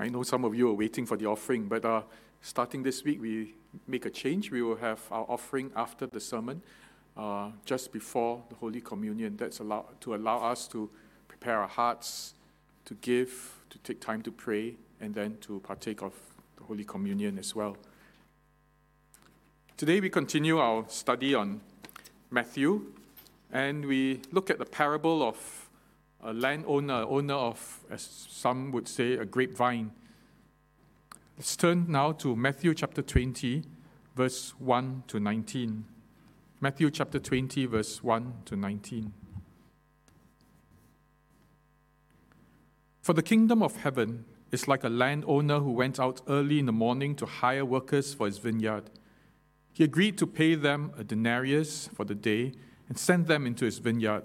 I know some of you are waiting for the offering, but uh, starting this week, we make a change. We will have our offering after the sermon, uh, just before the Holy Communion. That's allow, to allow us to prepare our hearts, to give, to take time to pray, and then to partake of the Holy Communion as well. Today, we continue our study on Matthew, and we look at the parable of a landowner, owner of, as some would say, a grapevine. Let's turn now to Matthew chapter 20, verse 1 to 19. Matthew chapter 20, verse 1 to 19. For the kingdom of heaven is like a landowner who went out early in the morning to hire workers for his vineyard. He agreed to pay them a denarius for the day and sent them into his vineyard.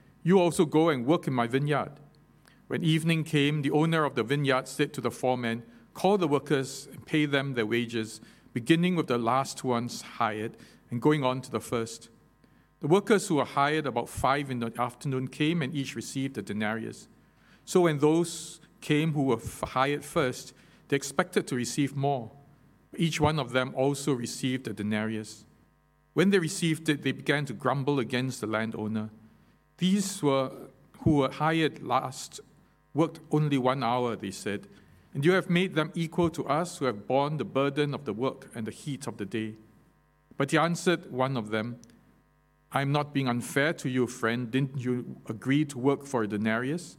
you also go and work in my vineyard. When evening came, the owner of the vineyard said to the foreman, Call the workers and pay them their wages, beginning with the last ones hired and going on to the first. The workers who were hired about five in the afternoon came and each received a denarius. So when those came who were hired first, they expected to receive more. Each one of them also received a denarius. When they received it, they began to grumble against the landowner. These were who were hired last worked only one hour, they said, and you have made them equal to us who have borne the burden of the work and the heat of the day. But he answered one of them, I am not being unfair to you, friend. Didn't you agree to work for a denarius?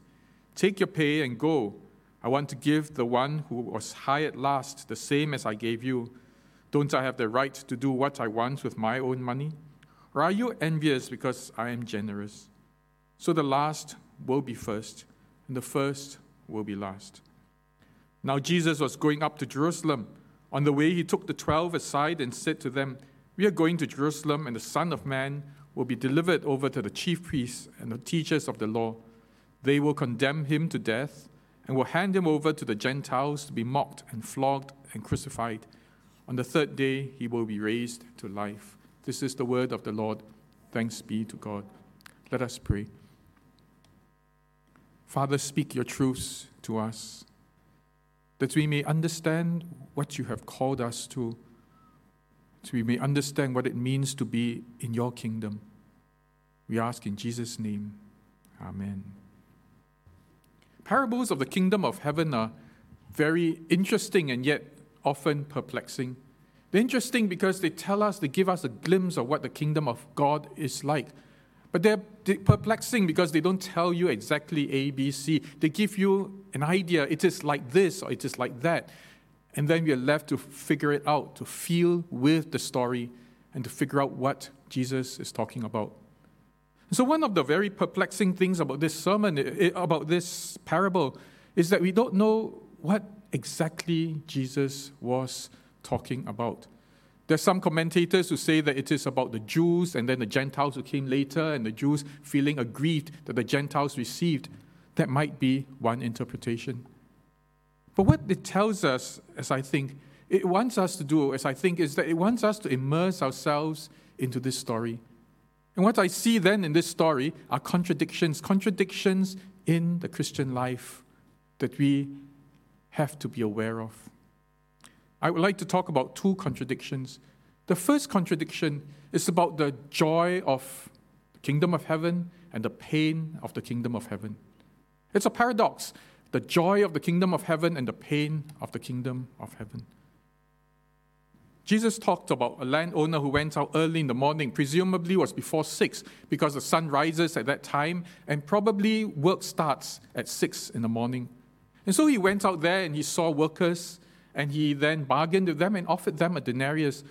Take your pay and go. I want to give the one who was hired last the same as I gave you. Don't I have the right to do what I want with my own money? Or are you envious because I am generous? So the last will be first, and the first will be last. Now Jesus was going up to Jerusalem. On the way, he took the twelve aside and said to them, We are going to Jerusalem, and the Son of Man will be delivered over to the chief priests and the teachers of the law. They will condemn him to death and will hand him over to the Gentiles to be mocked and flogged and crucified. On the third day, he will be raised to life. This is the word of the Lord. Thanks be to God. Let us pray. Father, speak your truths to us, that we may understand what you have called us to, so we may understand what it means to be in your kingdom. We ask in Jesus' name. Amen. Parables of the kingdom of heaven are very interesting and yet often perplexing. They're interesting because they tell us, they give us a glimpse of what the kingdom of God is like. But they're perplexing because they don't tell you exactly A, B, C. They give you an idea. It is like this or it is like that. And then we are left to figure it out, to feel with the story, and to figure out what Jesus is talking about. So, one of the very perplexing things about this sermon, eh, eh, about this parable, is that we don't know what exactly Jesus was talking about. There's some commentators who say that it is about the Jews and then the Gentiles who came later, and the Jews feeling aggrieved that the Gentiles received. That might be one interpretation. But what it tells us, as I think, it wants us to do, as I think, is that it wants us to immerse ourselves into this story. And what I see then in this story are contradictions, contradictions in the Christian life that we have to be aware of. I would like to talk about two contradictions. The first contradiction is about the joy of the kingdom of heaven and the pain of the kingdom of heaven. It's a paradox the joy of the kingdom of heaven and the pain of the kingdom of heaven. Jesus talked about a landowner who went out early in the morning, presumably was before six, because the sun rises at that time, and probably work starts at six in the morning. And so he went out there and he saw workers and he then bargained with them and offered them a denarius.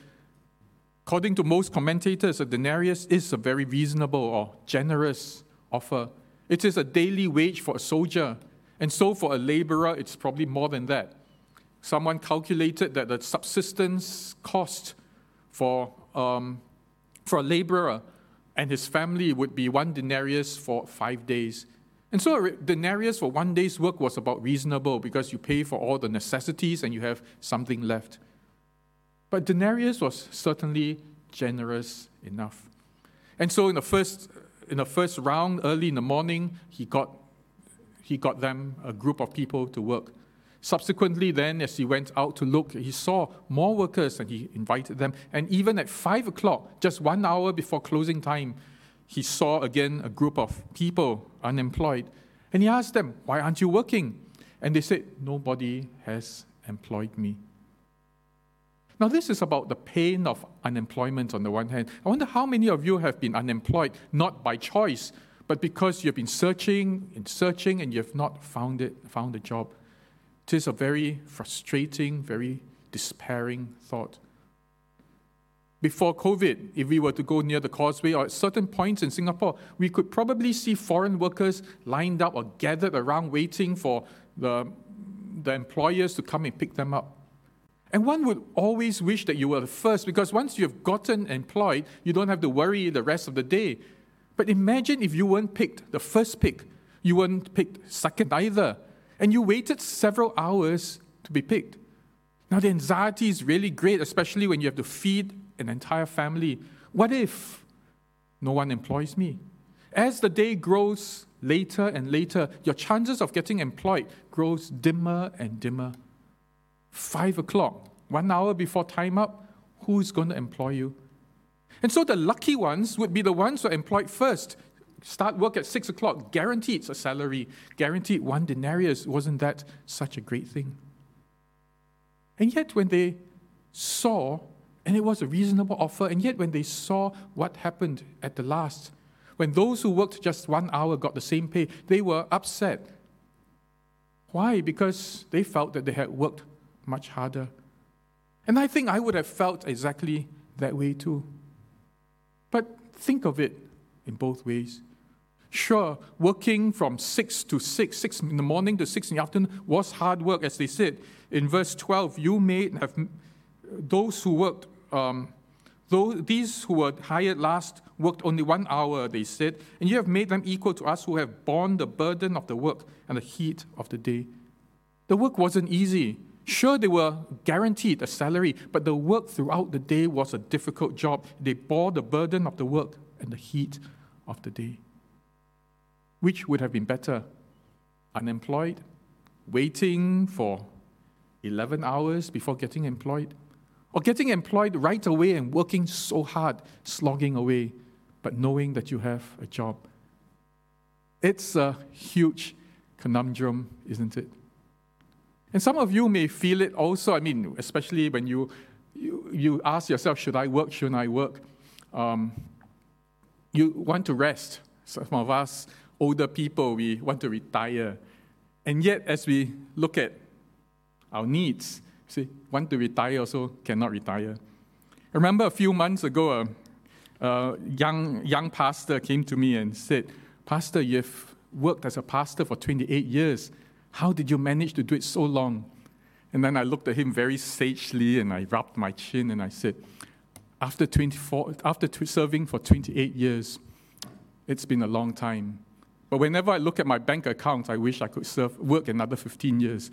According to most commentators, a denarius is a very reasonable or generous offer. It is a daily wage for a soldier, and so for a laborer, it's probably more than that. someone calculated that the subsistence cost for, um, for a laborer and his family would be one denarius for five days. And so denarius for one day's work was about reasonable because you pay for all the necessities and you have something left. But denarius was certainly generous enough. And so in the first in the first round, early in the morning, he got he got them a group of people to work. Subsequently, then, as he went out to look, he saw more workers and he invited them. And even at five o'clock, just one hour before closing time, he saw again a group of people unemployed. And he asked them, Why aren't you working? And they said, Nobody has employed me. Now, this is about the pain of unemployment on the one hand. I wonder how many of you have been unemployed, not by choice, but because you've been searching and searching and you have not found it, found a job. It is a very frustrating, very despairing thought. Before COVID, if we were to go near the causeway or at certain points in Singapore, we could probably see foreign workers lined up or gathered around waiting for the, the employers to come and pick them up. And one would always wish that you were the first because once you have gotten employed, you don't have to worry the rest of the day. But imagine if you weren't picked the first pick, you weren't picked second either, and you waited several hours to be picked. Now, the anxiety is really great, especially when you have to feed an entire family. What if no one employs me? As the day grows later and later, your chances of getting employed grows dimmer and dimmer. Five o'clock, one hour before time up, who's going to employ you? And so the lucky ones would be the ones who are employed first. Start work at six o'clock, guaranteed a salary, guaranteed one denarius. Wasn't that such a great thing? And yet, when they saw, and it was a reasonable offer, and yet when they saw what happened at the last, when those who worked just one hour got the same pay, they were upset. Why? Because they felt that they had worked much harder. And I think I would have felt exactly that way too. But think of it in both ways. Sure, working from 6 to 6, 6 in the morning to 6 in the afternoon was hard work, as they said. In verse 12, you may have those who worked, um, though these who were hired last worked only one hour, they said, and you have made them equal to us who have borne the burden of the work and the heat of the day. The work wasn't easy. Sure, they were guaranteed a salary, but the work throughout the day was a difficult job. They bore the burden of the work and the heat of the day. Which would have been better? Unemployed, waiting for 11 hours before getting employed, or getting employed right away and working so hard, slogging away, but knowing that you have a job. It's a huge conundrum, isn't it? And some of you may feel it also. I mean, especially when you, you, you ask yourself, should I work? Shouldn't I work? Um, you want to rest. Some of us, older people, we want to retire. And yet, as we look at our needs, see, want to retire also cannot retire. I remember a few months ago, a, a young, young pastor came to me and said, Pastor, you've worked as a pastor for 28 years. How did you manage to do it so long? And then I looked at him very sagely and I rubbed my chin and I said, after, 24, after serving for 28 years, it's been a long time. But whenever I look at my bank account, I wish I could serve, work another 15 years.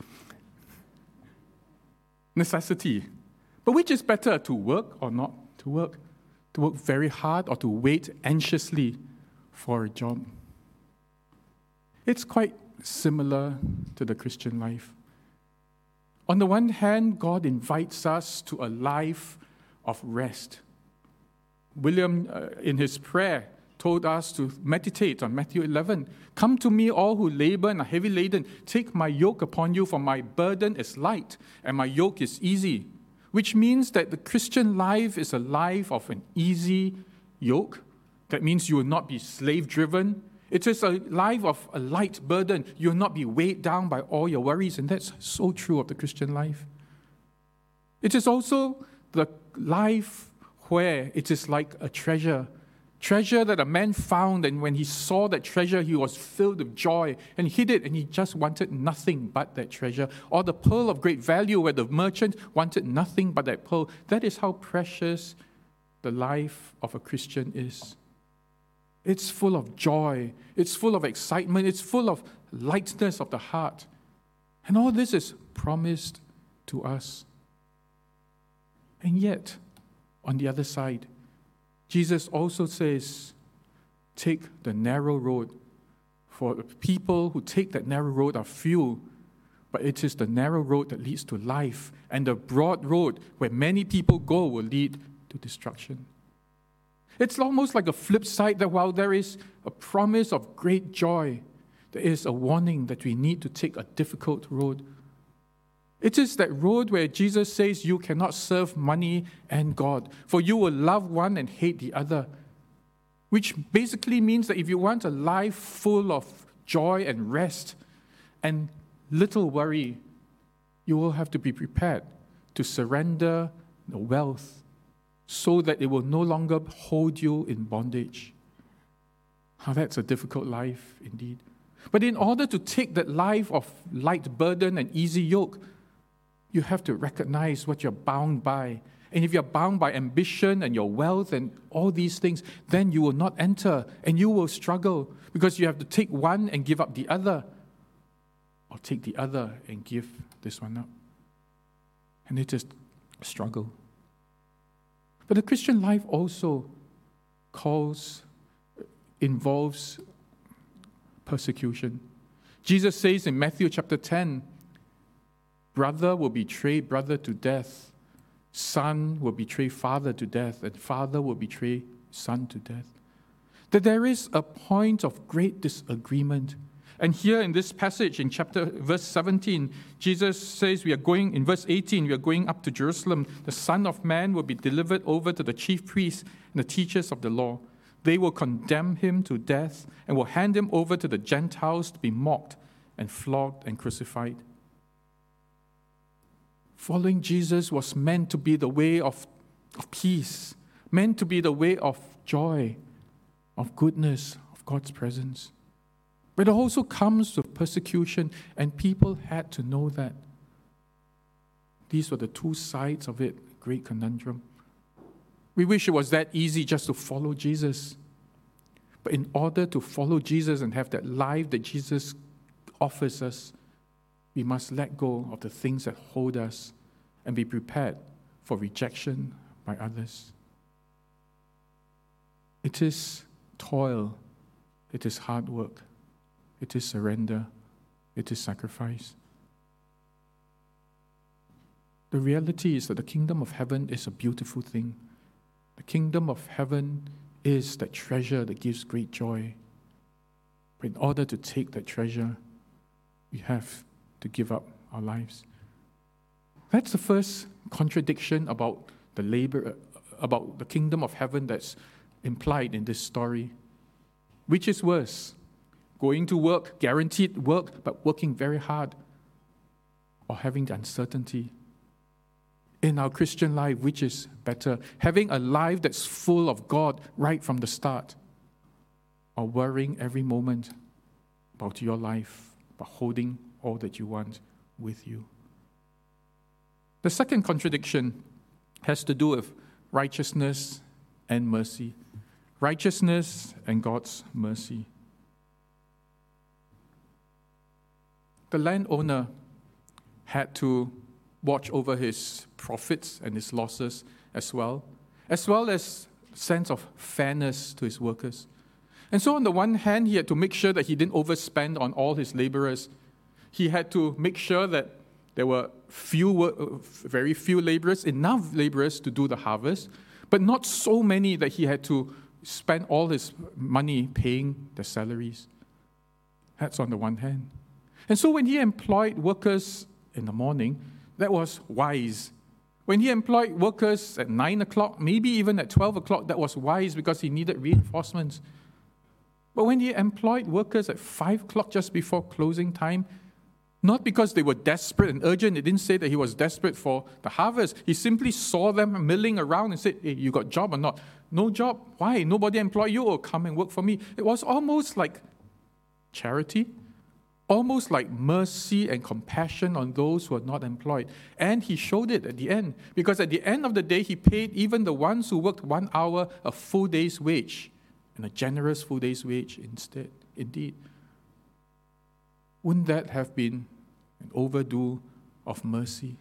Necessity. But which is better, to work or not to work? To work very hard or to wait anxiously for a job? It's quite similar to the Christian life. On the one hand, God invites us to a life of rest. William, uh, in his prayer, told us to meditate on Matthew 11. Come to me, all who labor and are heavy laden. Take my yoke upon you, for my burden is light and my yoke is easy. Which means that the Christian life is a life of an easy yoke. That means you will not be slave driven. It is a life of a light burden. You'll not be weighed down by all your worries, and that's so true of the Christian life. It is also the life where it is like a treasure Treasure that a man found, and when he saw that treasure, he was filled with joy and hid it, and he just wanted nothing but that treasure. Or the pearl of great value, where the merchant wanted nothing but that pearl. That is how precious the life of a Christian is. It's full of joy, it's full of excitement, it's full of lightness of the heart. And all this is promised to us. And yet, on the other side, Jesus also says, take the narrow road. For the people who take that narrow road are few, but it is the narrow road that leads to life, and the broad road where many people go will lead to destruction. It's almost like a flip side that while there is a promise of great joy, there is a warning that we need to take a difficult road. It is that road where Jesus says you cannot serve money and God, for you will love one and hate the other. Which basically means that if you want a life full of joy and rest and little worry, you will have to be prepared to surrender the wealth so that it will no longer hold you in bondage. How that's a difficult life indeed. But in order to take that life of light burden and easy yoke, you have to recognize what you're bound by. And if you're bound by ambition and your wealth and all these things, then you will not enter and you will struggle because you have to take one and give up the other, or take the other and give this one up. And it is struggle. But the Christian life also calls, involves persecution. Jesus says in Matthew chapter 10, Brother will betray brother to death. Son will betray father to death, and father will betray son to death. That there is a point of great disagreement. And here in this passage, in chapter verse 17, Jesus says, We are going, in verse 18, we are going up to Jerusalem. The Son of Man will be delivered over to the chief priests and the teachers of the law. They will condemn him to death and will hand him over to the Gentiles to be mocked and flogged and crucified. Following Jesus was meant to be the way of, of peace, meant to be the way of joy, of goodness, of God's presence. But it also comes with persecution, and people had to know that. These were the two sides of it, great conundrum. We wish it was that easy just to follow Jesus. But in order to follow Jesus and have that life that Jesus offers us, we must let go of the things that hold us and be prepared for rejection by others. It is toil, it is hard work, it is surrender, it is sacrifice. The reality is that the kingdom of heaven is a beautiful thing. The kingdom of heaven is that treasure that gives great joy. But in order to take that treasure, we have to give up our lives. That's the first contradiction about the labor, uh, about the kingdom of heaven that's implied in this story. Which is worse? Going to work, guaranteed work, but working very hard, or having the uncertainty? In our Christian life, which is better? Having a life that's full of God right from the start, or worrying every moment about your life, but holding all that you want with you. The second contradiction has to do with righteousness and mercy. Righteousness and God's mercy. The landowner had to watch over his profits and his losses as well, as well as sense of fairness to his workers. And so, on the one hand, he had to make sure that he didn't overspend on all his laborers he had to make sure that there were few, uh, very few laborers, enough laborers to do the harvest, but not so many that he had to spend all his money paying their salaries. That's on the one hand. And so when he employed workers in the morning, that was wise. When he employed workers at 9 o'clock, maybe even at 12 o'clock, that was wise because he needed reinforcements. But when he employed workers at 5 o'clock just before closing time, Not because they were desperate and urgent. It didn't say that he was desperate for the harvest. He simply saw them milling around and said, Hey, you got job or not? No job. Why? Nobody employ you or come and work for me. It was almost like charity, almost like mercy and compassion on those who are not employed. And he showed it at the end, because at the end of the day, he paid even the ones who worked one hour a full day's wage and a generous full day's wage instead. Indeed. Wouldn't that have been an overdue of mercy?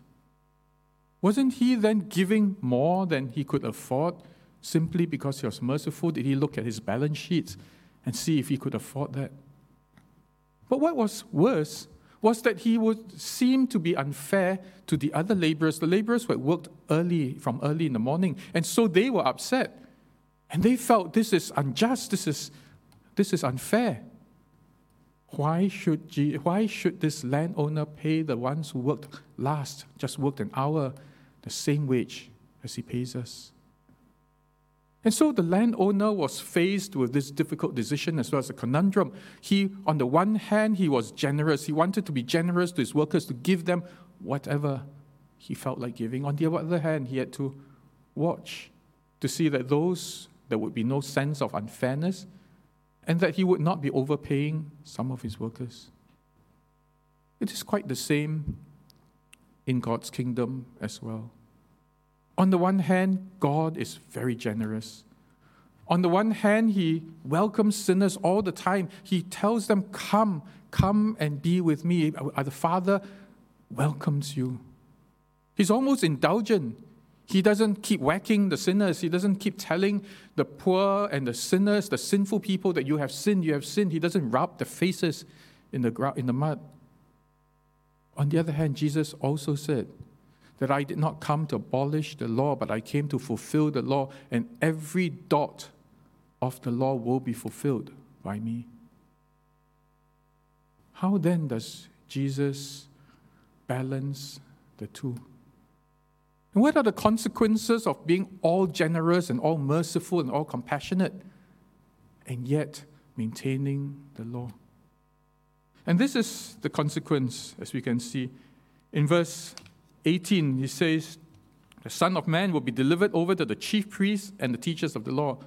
Wasn't he then giving more than he could afford simply because he was merciful? Did he look at his balance sheets and see if he could afford that? But what was worse was that he would seem to be unfair to the other laborers, the laborers who had worked early from early in the morning, and so they were upset. And they felt this is unjust, this is, this is unfair. Why should, why should this landowner pay the ones who worked last, just worked an hour, the same wage as he pays us? And so the landowner was faced with this difficult decision as well as a conundrum. He, on the one hand, he was generous. He wanted to be generous to his workers to give them whatever he felt like giving. On the other hand, he had to watch to see that those there would be no sense of unfairness and that he would not be overpaying some of his workers. It is quite the same in God's kingdom as well. On the one hand, God is very generous. On the one hand, He welcomes sinners all the time. He tells them, Come, come and be with me. Uh, the Father welcomes you. He's almost indulgent. He doesn't keep whacking the sinners. He doesn't keep telling the poor and the sinners, the sinful people, that you have sinned, you have sinned. He doesn't rub their faces in the, ground, in the mud. On the other hand, Jesus also said, that I did not come to abolish the law, but I came to fulfill the law, and every dot of the law will be fulfilled by me. How then does Jesus balance the two? And what are the consequences of being all generous and all merciful and all compassionate, and yet maintaining the law? And this is the consequence, as we can see in verse 18, he says, The Son of Man will be delivered over to the chief priests and the teachers of the law.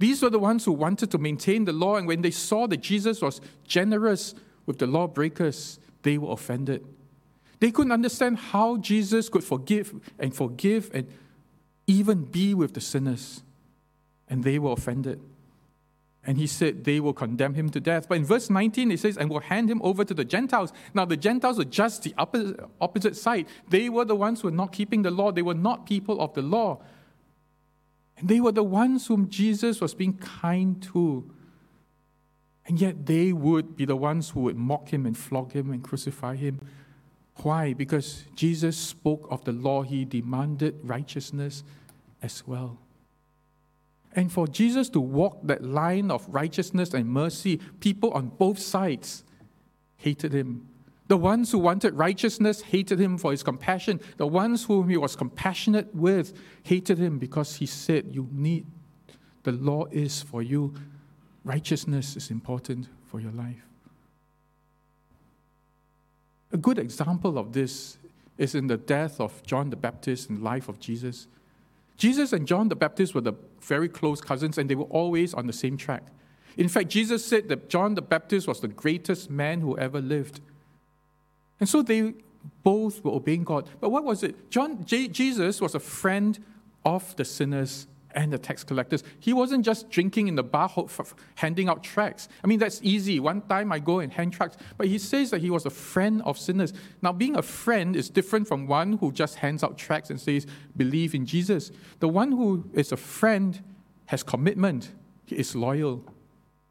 These were the ones who wanted to maintain the law, and when they saw that Jesus was generous with the lawbreakers, they were offended. They couldn't understand how Jesus could forgive and forgive and even be with the sinners, and they were offended. And he said they will condemn him to death. But in verse 19, it says, and will hand him over to the Gentiles. Now, the Gentiles were just the opposite, opposite side. They were the ones who were not keeping the law, they were not people of the law. And they were the ones whom Jesus was being kind to. And yet they would be the ones who would mock him and flog him and crucify him. Why? Because Jesus spoke of the law, he demanded righteousness as well. And for Jesus to walk that line of righteousness and mercy, people on both sides hated him. The ones who wanted righteousness hated him for his compassion. The ones whom he was compassionate with hated him because he said, You need, the law is for you. Righteousness is important for your life. A good example of this is in the death of John the Baptist and life of Jesus. Jesus and John the Baptist were the very close cousins, and they were always on the same track. In fact, Jesus said that John the Baptist was the greatest man who ever lived. And so they both were obeying God. But what was it? John, J- Jesus was a friend of the sinners and the tax collectors. He wasn't just drinking in the bar, handing out tracts. I mean, that's easy. One time I go and hand tracts. But he says that he was a friend of sinners. Now, being a friend is different from one who just hands out tracts and says, believe in Jesus. The one who is a friend has commitment, he is loyal.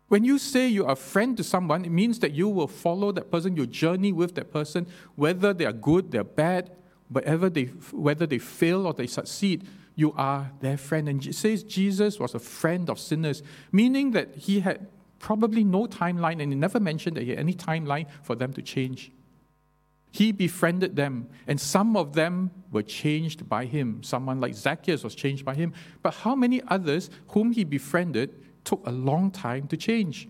When you say you are a friend to someone, it means that you will follow that person, you journey with that person, whether they are good, they're bad, whatever they, whether they fail or they succeed you are their friend. And it says Jesus was a friend of sinners, meaning that he had probably no timeline, and he never mentioned that he had any timeline for them to change. He befriended them, and some of them were changed by him. Someone like Zacchaeus was changed by him. But how many others whom he befriended took a long time to change?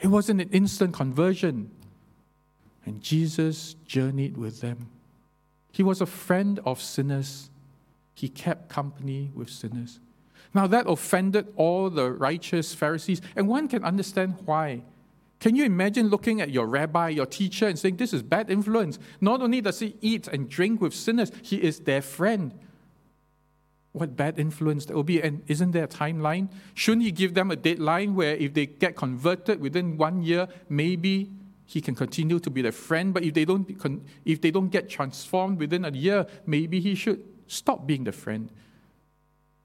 It wasn't an instant conversion. And Jesus journeyed with them. He was a friend of sinners. He kept company with sinners. Now, that offended all the righteous Pharisees, and one can understand why. Can you imagine looking at your rabbi, your teacher, and saying, This is bad influence? Not only does he eat and drink with sinners, he is their friend. What bad influence that will be. And isn't there a timeline? Shouldn't he give them a deadline where if they get converted within one year, maybe he can continue to be their friend? But if they don't, if they don't get transformed within a year, maybe he should stop being the friend.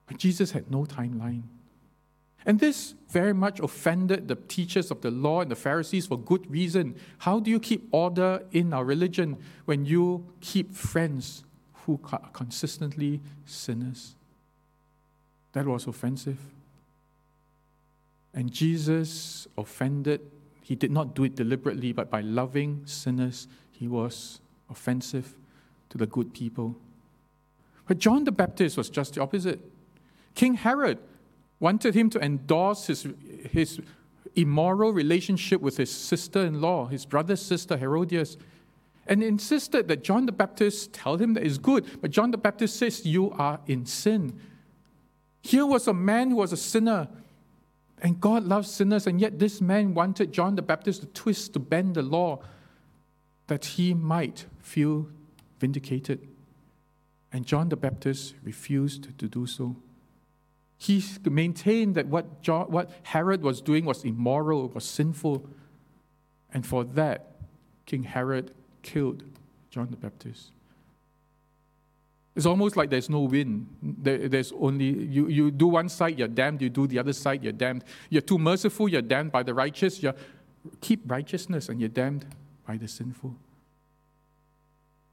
But Jesus had no timeline. And this very much offended the teachers of the law and the Pharisees for good reason. How do you keep order in our religion when you keep friends who are consistently sinners? That was offensive. And Jesus offended, he did not do it deliberately, but by loving sinners, he was offensive to the good people. But John the Baptist was just the opposite. King Herod wanted him to endorse his, his immoral relationship with his sister in law, his brother's sister, Herodias, and insisted that John the Baptist tell him that it's good. But John the Baptist says, You are in sin. Here was a man who was a sinner, and God loves sinners, and yet this man wanted John the Baptist to twist, to bend the law, that he might feel vindicated. And John the Baptist refused to do so. He maintained that what, John, what Herod was doing was immoral, was sinful. And for that, King Herod killed John the Baptist. It's almost like there's no win. There, there's only, you, you do one side, you're damned. You do the other side, you're damned. You're too merciful, you're damned by the righteous. You keep righteousness and you're damned by the sinful.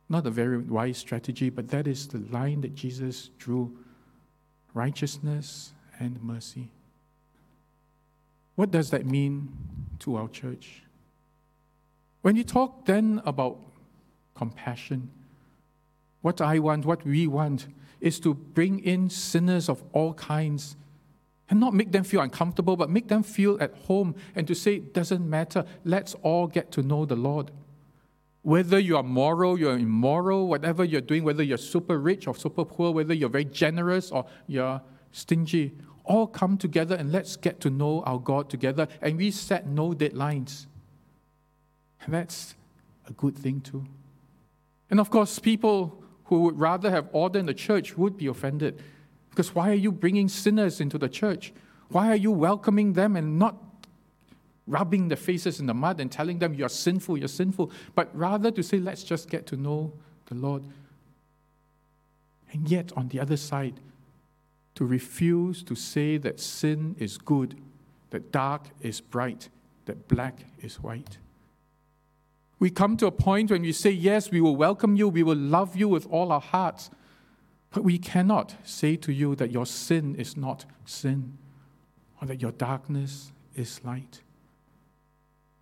Not a very wise strategy, but that is the line that Jesus drew righteousness and mercy. What does that mean to our church? When you talk then about compassion, what I want, what we want, is to bring in sinners of all kinds and not make them feel uncomfortable, but make them feel at home and to say, it doesn't matter, let's all get to know the Lord. Whether you are moral, you're immoral, whatever you're doing, whether you're super rich or super poor, whether you're very generous or you're stingy, all come together and let's get to know our God together. And we set no deadlines. And that's a good thing too. And of course, people who would rather have order in the church would be offended. Because why are you bringing sinners into the church? Why are you welcoming them and not rubbing their faces in the mud and telling them you're sinful, you're sinful, but rather to say, let's just get to know the Lord. And yet, on the other side, to refuse to say that sin is good, that dark is bright, that black is white. We come to a point when we say, Yes, we will welcome you, we will love you with all our hearts, but we cannot say to you that your sin is not sin or that your darkness is light.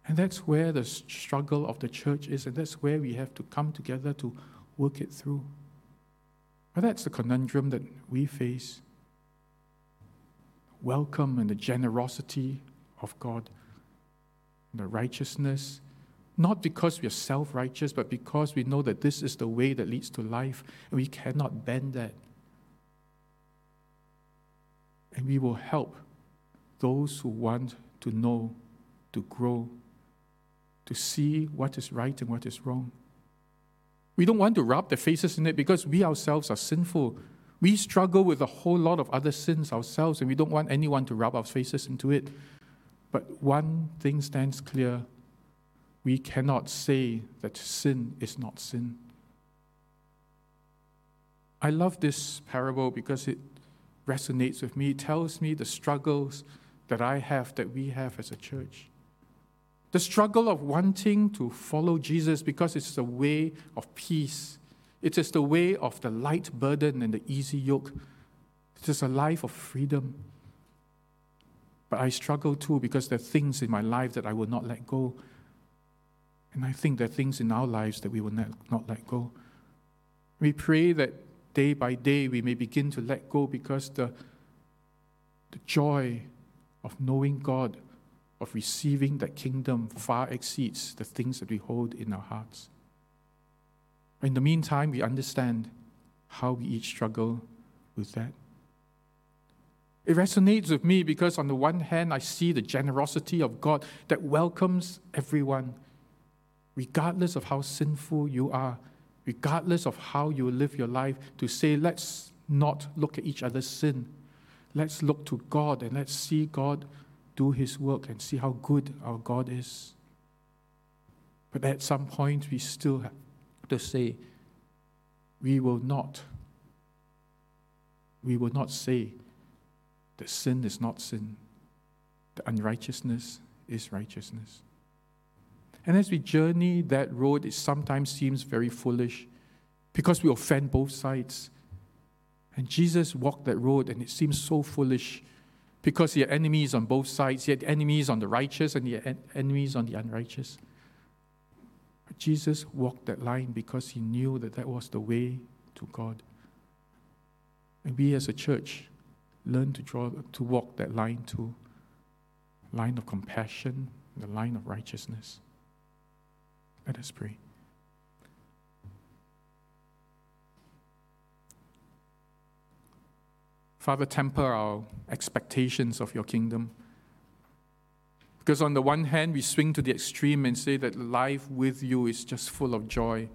And that's where the struggle of the church is, and that's where we have to come together to work it through. But that's the conundrum that we face. Welcome and the generosity of God, the righteousness, not because we are self righteous, but because we know that this is the way that leads to life, and we cannot bend that. And we will help those who want to know, to grow, to see what is right and what is wrong. We don't want to rub their faces in it because we ourselves are sinful. We struggle with a whole lot of other sins ourselves, and we don't want anyone to rub our faces into it. But one thing stands clear we cannot say that sin is not sin. I love this parable because it resonates with me. It tells me the struggles that I have, that we have as a church. The struggle of wanting to follow Jesus because it's the way of peace. It is the way of the light burden and the easy yoke. It is a life of freedom. But I struggle too because there are things in my life that I will not let go. And I think there are things in our lives that we will not, let go. We pray that day by day we may begin to let go because the, the joy of knowing God of receiving that kingdom far exceeds the things that we hold in our hearts. In the meantime, we understand how we each struggle with that. It resonates with me because, on the one hand, I see the generosity of God that welcomes everyone, regardless of how sinful you are, regardless of how you live your life, to say, let's not look at each other's sin. Let's look to God and let's see God do His work and see how good our God is. But at some point, we still have to say, we will not. We will not say, that sin is not sin, that unrighteousness is righteousness. And as we journey that road, it sometimes seems very foolish because we offend both sides. And Jesus walked that road, and it seems so foolish because he had enemies on both sides. He had enemies on the righteous and he had enemies on the unrighteous. But Jesus walked that line because he knew that that was the way to God. And we as a church, learn to draw to walk that line too line of compassion the line of righteousness let us pray father temper our expectations of your kingdom. Because on the one hand we swing to the extreme and say that life with you is just full of joy.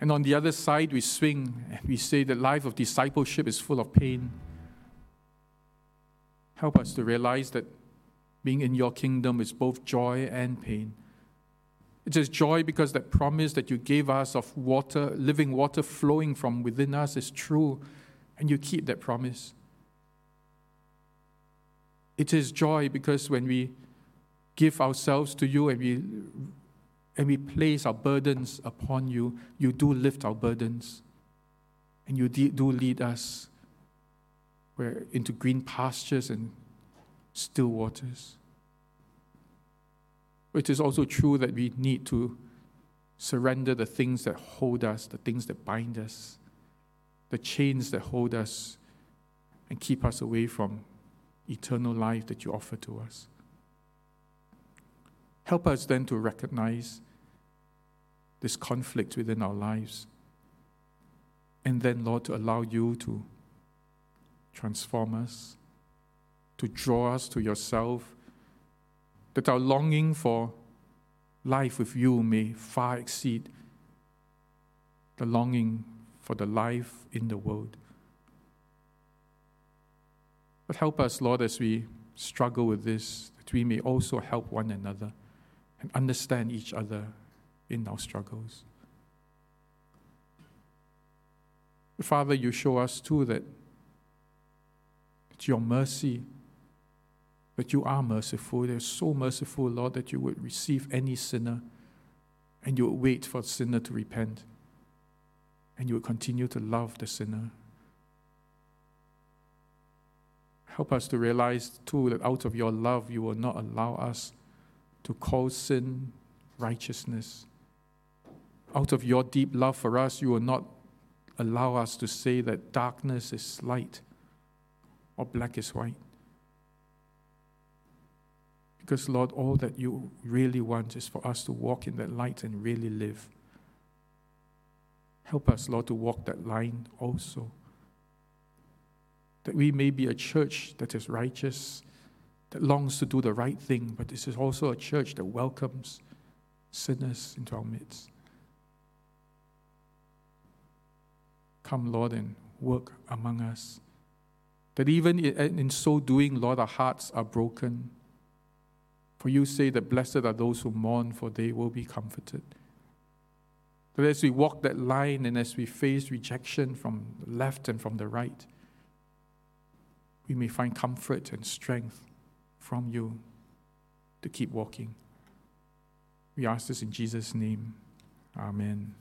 And on the other side we swing and we say that life of discipleship is full of pain. Help us to realize that being in your kingdom is both joy and pain. It is joy because that promise that you gave us of water, living water flowing from within us is true, and you keep that promise. It is joy because when we give ourselves to you and we, and we place our burdens upon you, you do lift our burdens, and you do lead us where into green pastures and still waters. It is also true that we need to surrender the things that hold us, the things that bind us, the chains that hold us and keep us away from eternal life that you offer to us. Help us then to recognize this conflict within our lives. And then, Lord, to allow you to transform us, to draw us to yourself, that our longing for life with you may far exceed the longing for the life in the world. But help us, Lord, as we struggle with this, that we may also help one another and understand each other in our struggles. Father, you show us too that it's your mercy that you are merciful. You're so merciful, Lord, that you would receive any sinner and you would wait for the sinner to repent and you would continue to love the sinner. Help us to realize, too, that out of your love, you will not allow us to call sin righteousness. Out of your deep love for us, you will not allow us to say that darkness is light or black is white. Because, Lord, all that you really want is for us to walk in that light and really live. Help us, Lord, to walk that line also. That we may be a church that is righteous, that longs to do the right thing, but this is also a church that welcomes sinners into our midst. Come, Lord, and work among us. That even in so doing, Lord, our hearts are broken. For you say that blessed are those who mourn, for they will be comforted. That as we walk that line and as we face rejection from the left and from the right, we may find comfort and strength from you to keep walking. We ask this in Jesus' name. Amen.